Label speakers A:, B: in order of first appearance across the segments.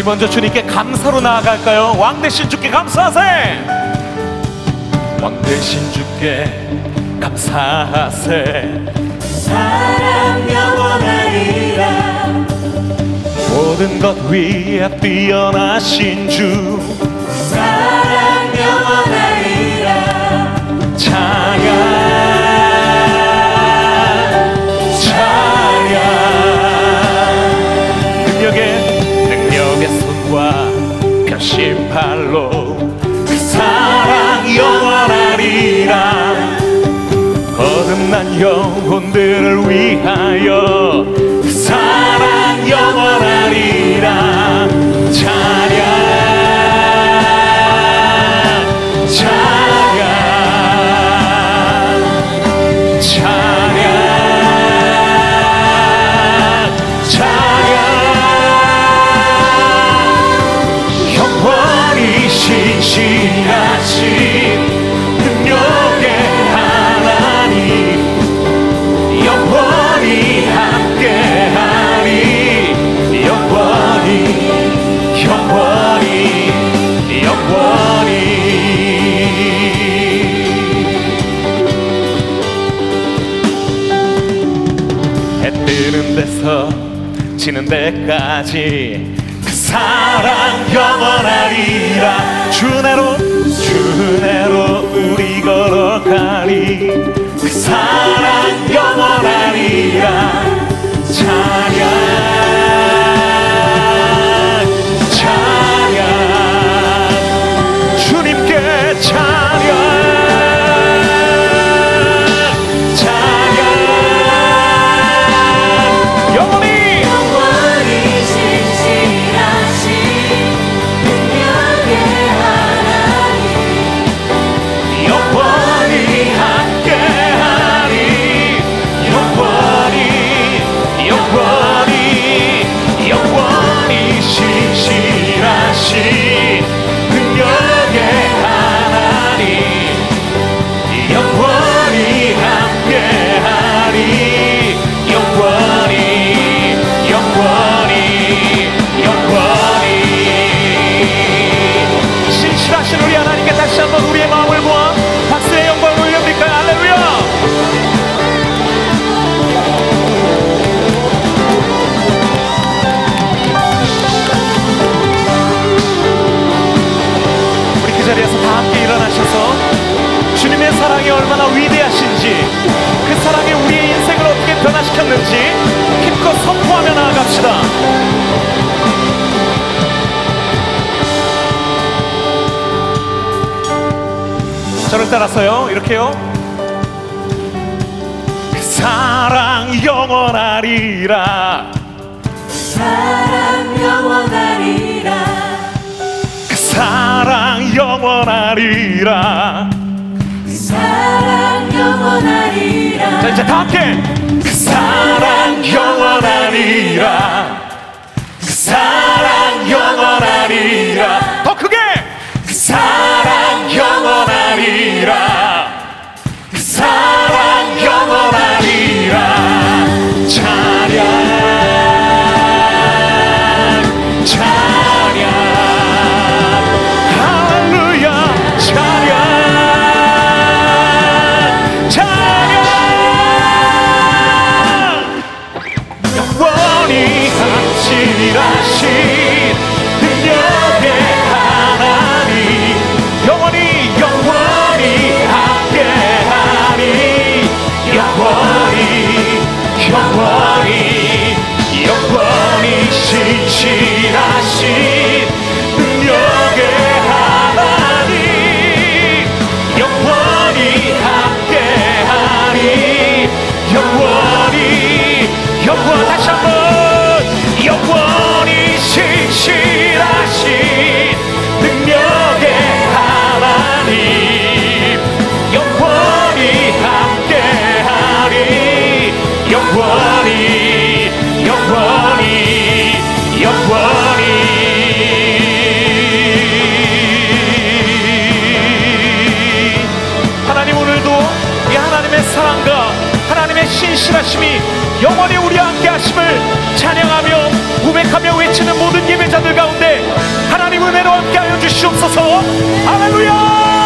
A: 우리 먼저 주님께 감사로 나아갈까요? 왕 대신 주께 감사하세. 왕 대신 주께 감사하세.
B: 사랑 영원하리라.
A: 모든 것 위에 뛰어나신 주. 영원한 영혼들을 위하여 사랑 영원하리라. 찬양 sim. 따라서요. 이렇게요. 그 사랑 영원하리라.
B: 그 사랑 영원하리라.
A: 그 사랑 영원하리라.
B: 그 사랑 영원하리라.
A: 자 이제 다 함께. 그 사랑 영원하리라. 그 사랑 영원하리라. 신실하심이 영원히 우리와 함께 하심을 찬양하며 고백하며 외치는 모든 예배자들 가운데 하나님 은혜로 함께 하여 주시옵소서. 할렐루야!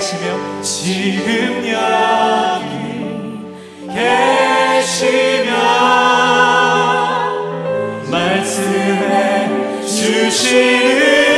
A: 계시며 지금 여기 계시며 말씀해 주시는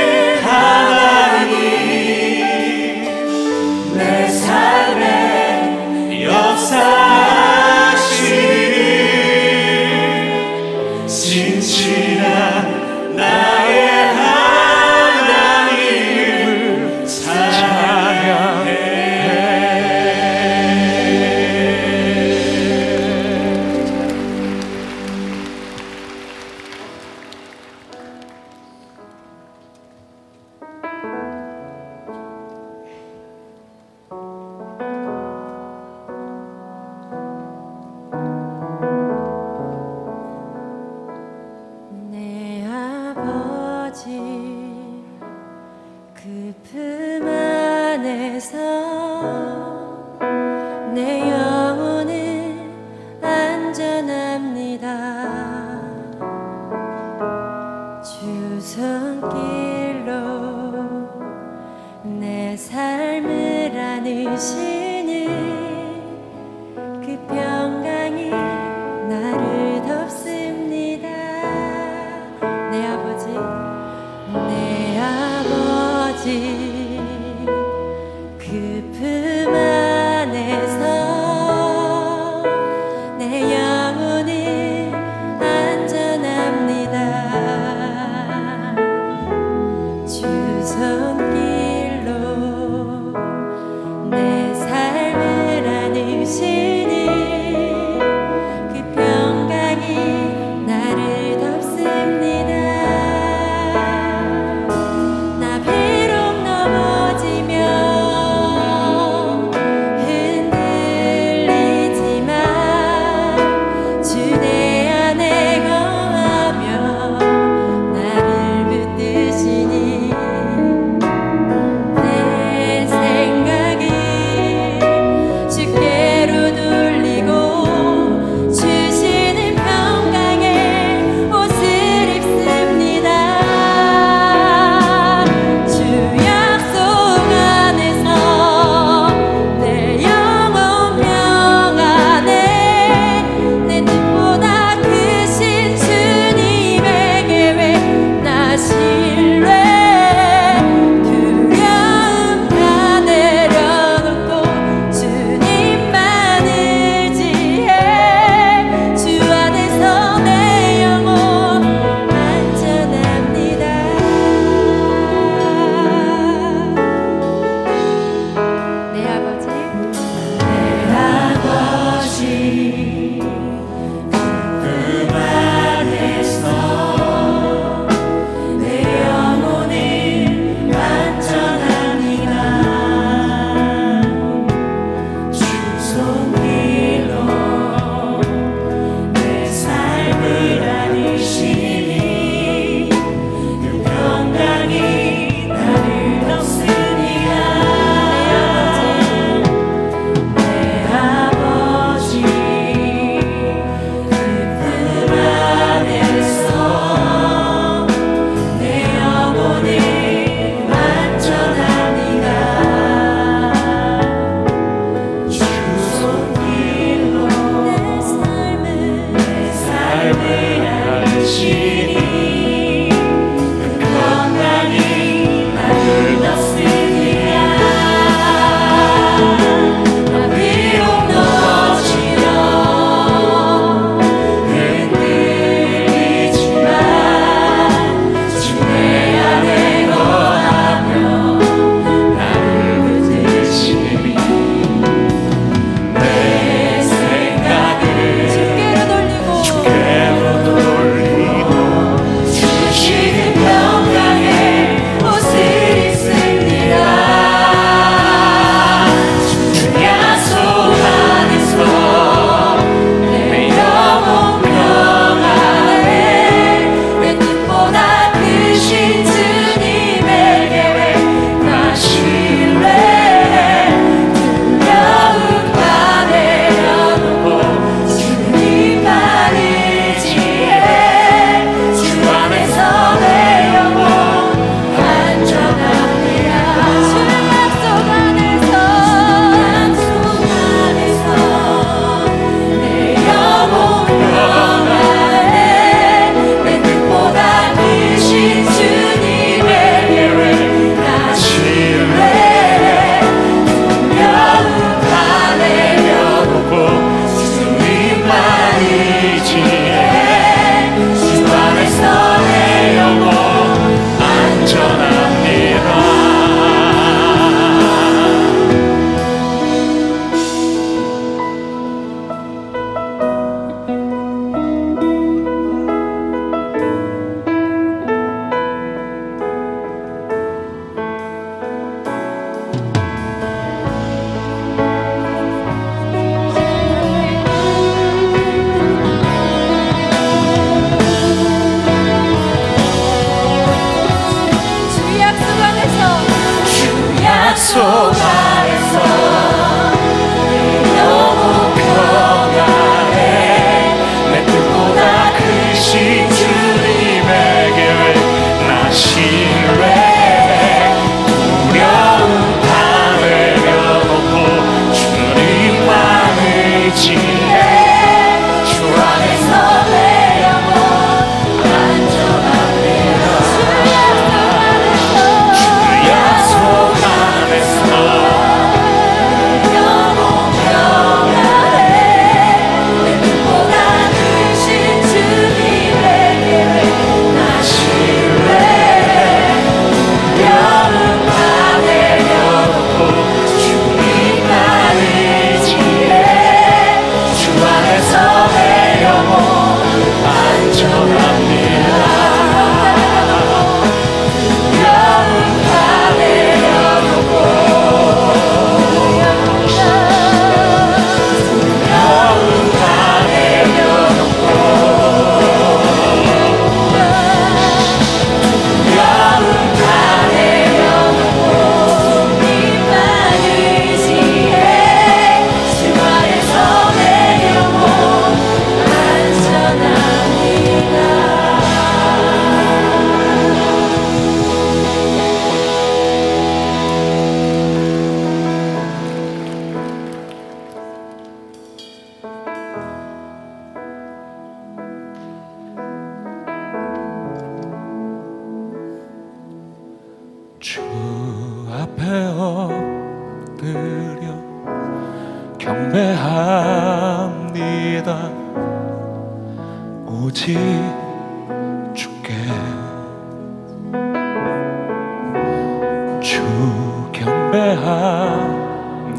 A: 경배합니다.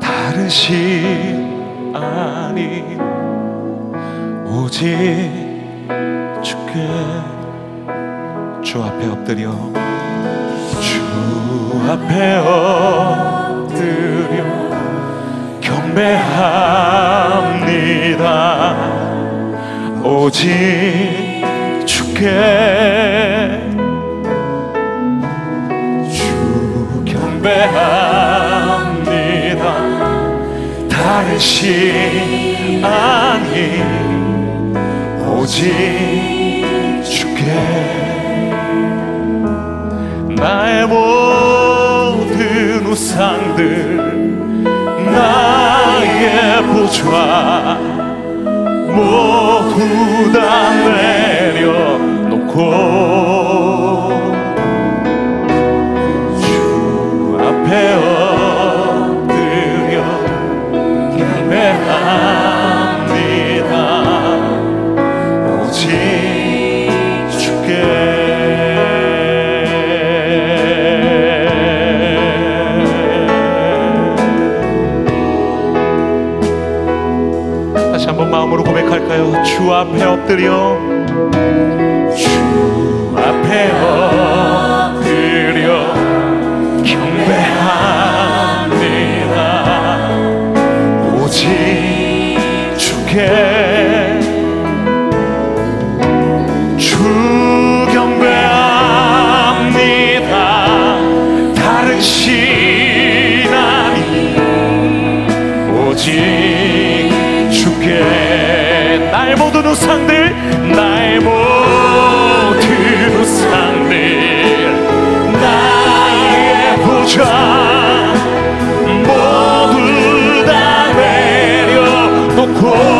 A: 다른 신 아니 오직 주께 주 앞에 엎드려 주 앞에 엎드려 경배합니다. 오직 주께 경배합니다. 다른 신 아니 오직 주께. 나의 모든 우상들 나의 보좌 모두 다 내려놓고 고백할까요? 주 앞에 엎드려 주 앞에 엎드려 우상들 나의 모든 우상들 나의 보좌 모두 다 내려놓고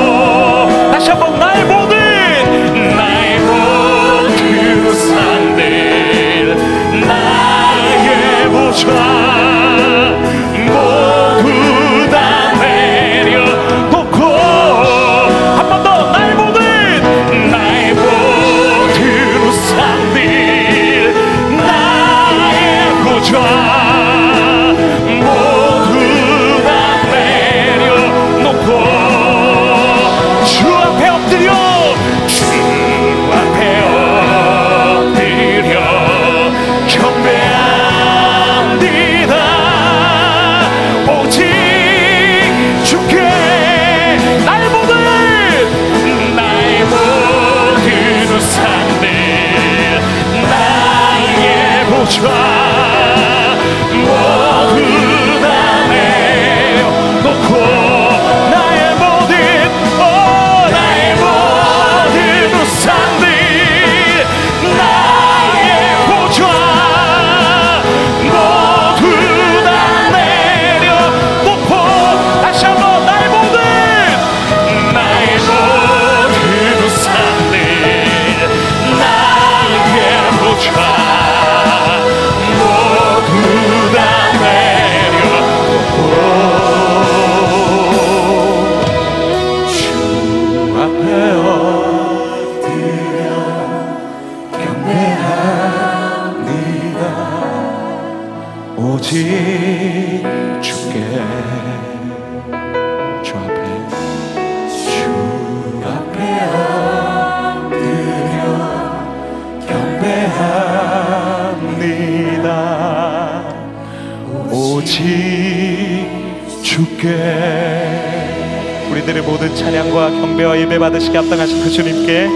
A: 받으시게 합당하신 그 주님께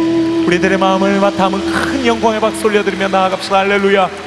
A: 우리들의 마음을 담은 큰 영광의 박수 올려드리며 나아갑시다. 할렐루야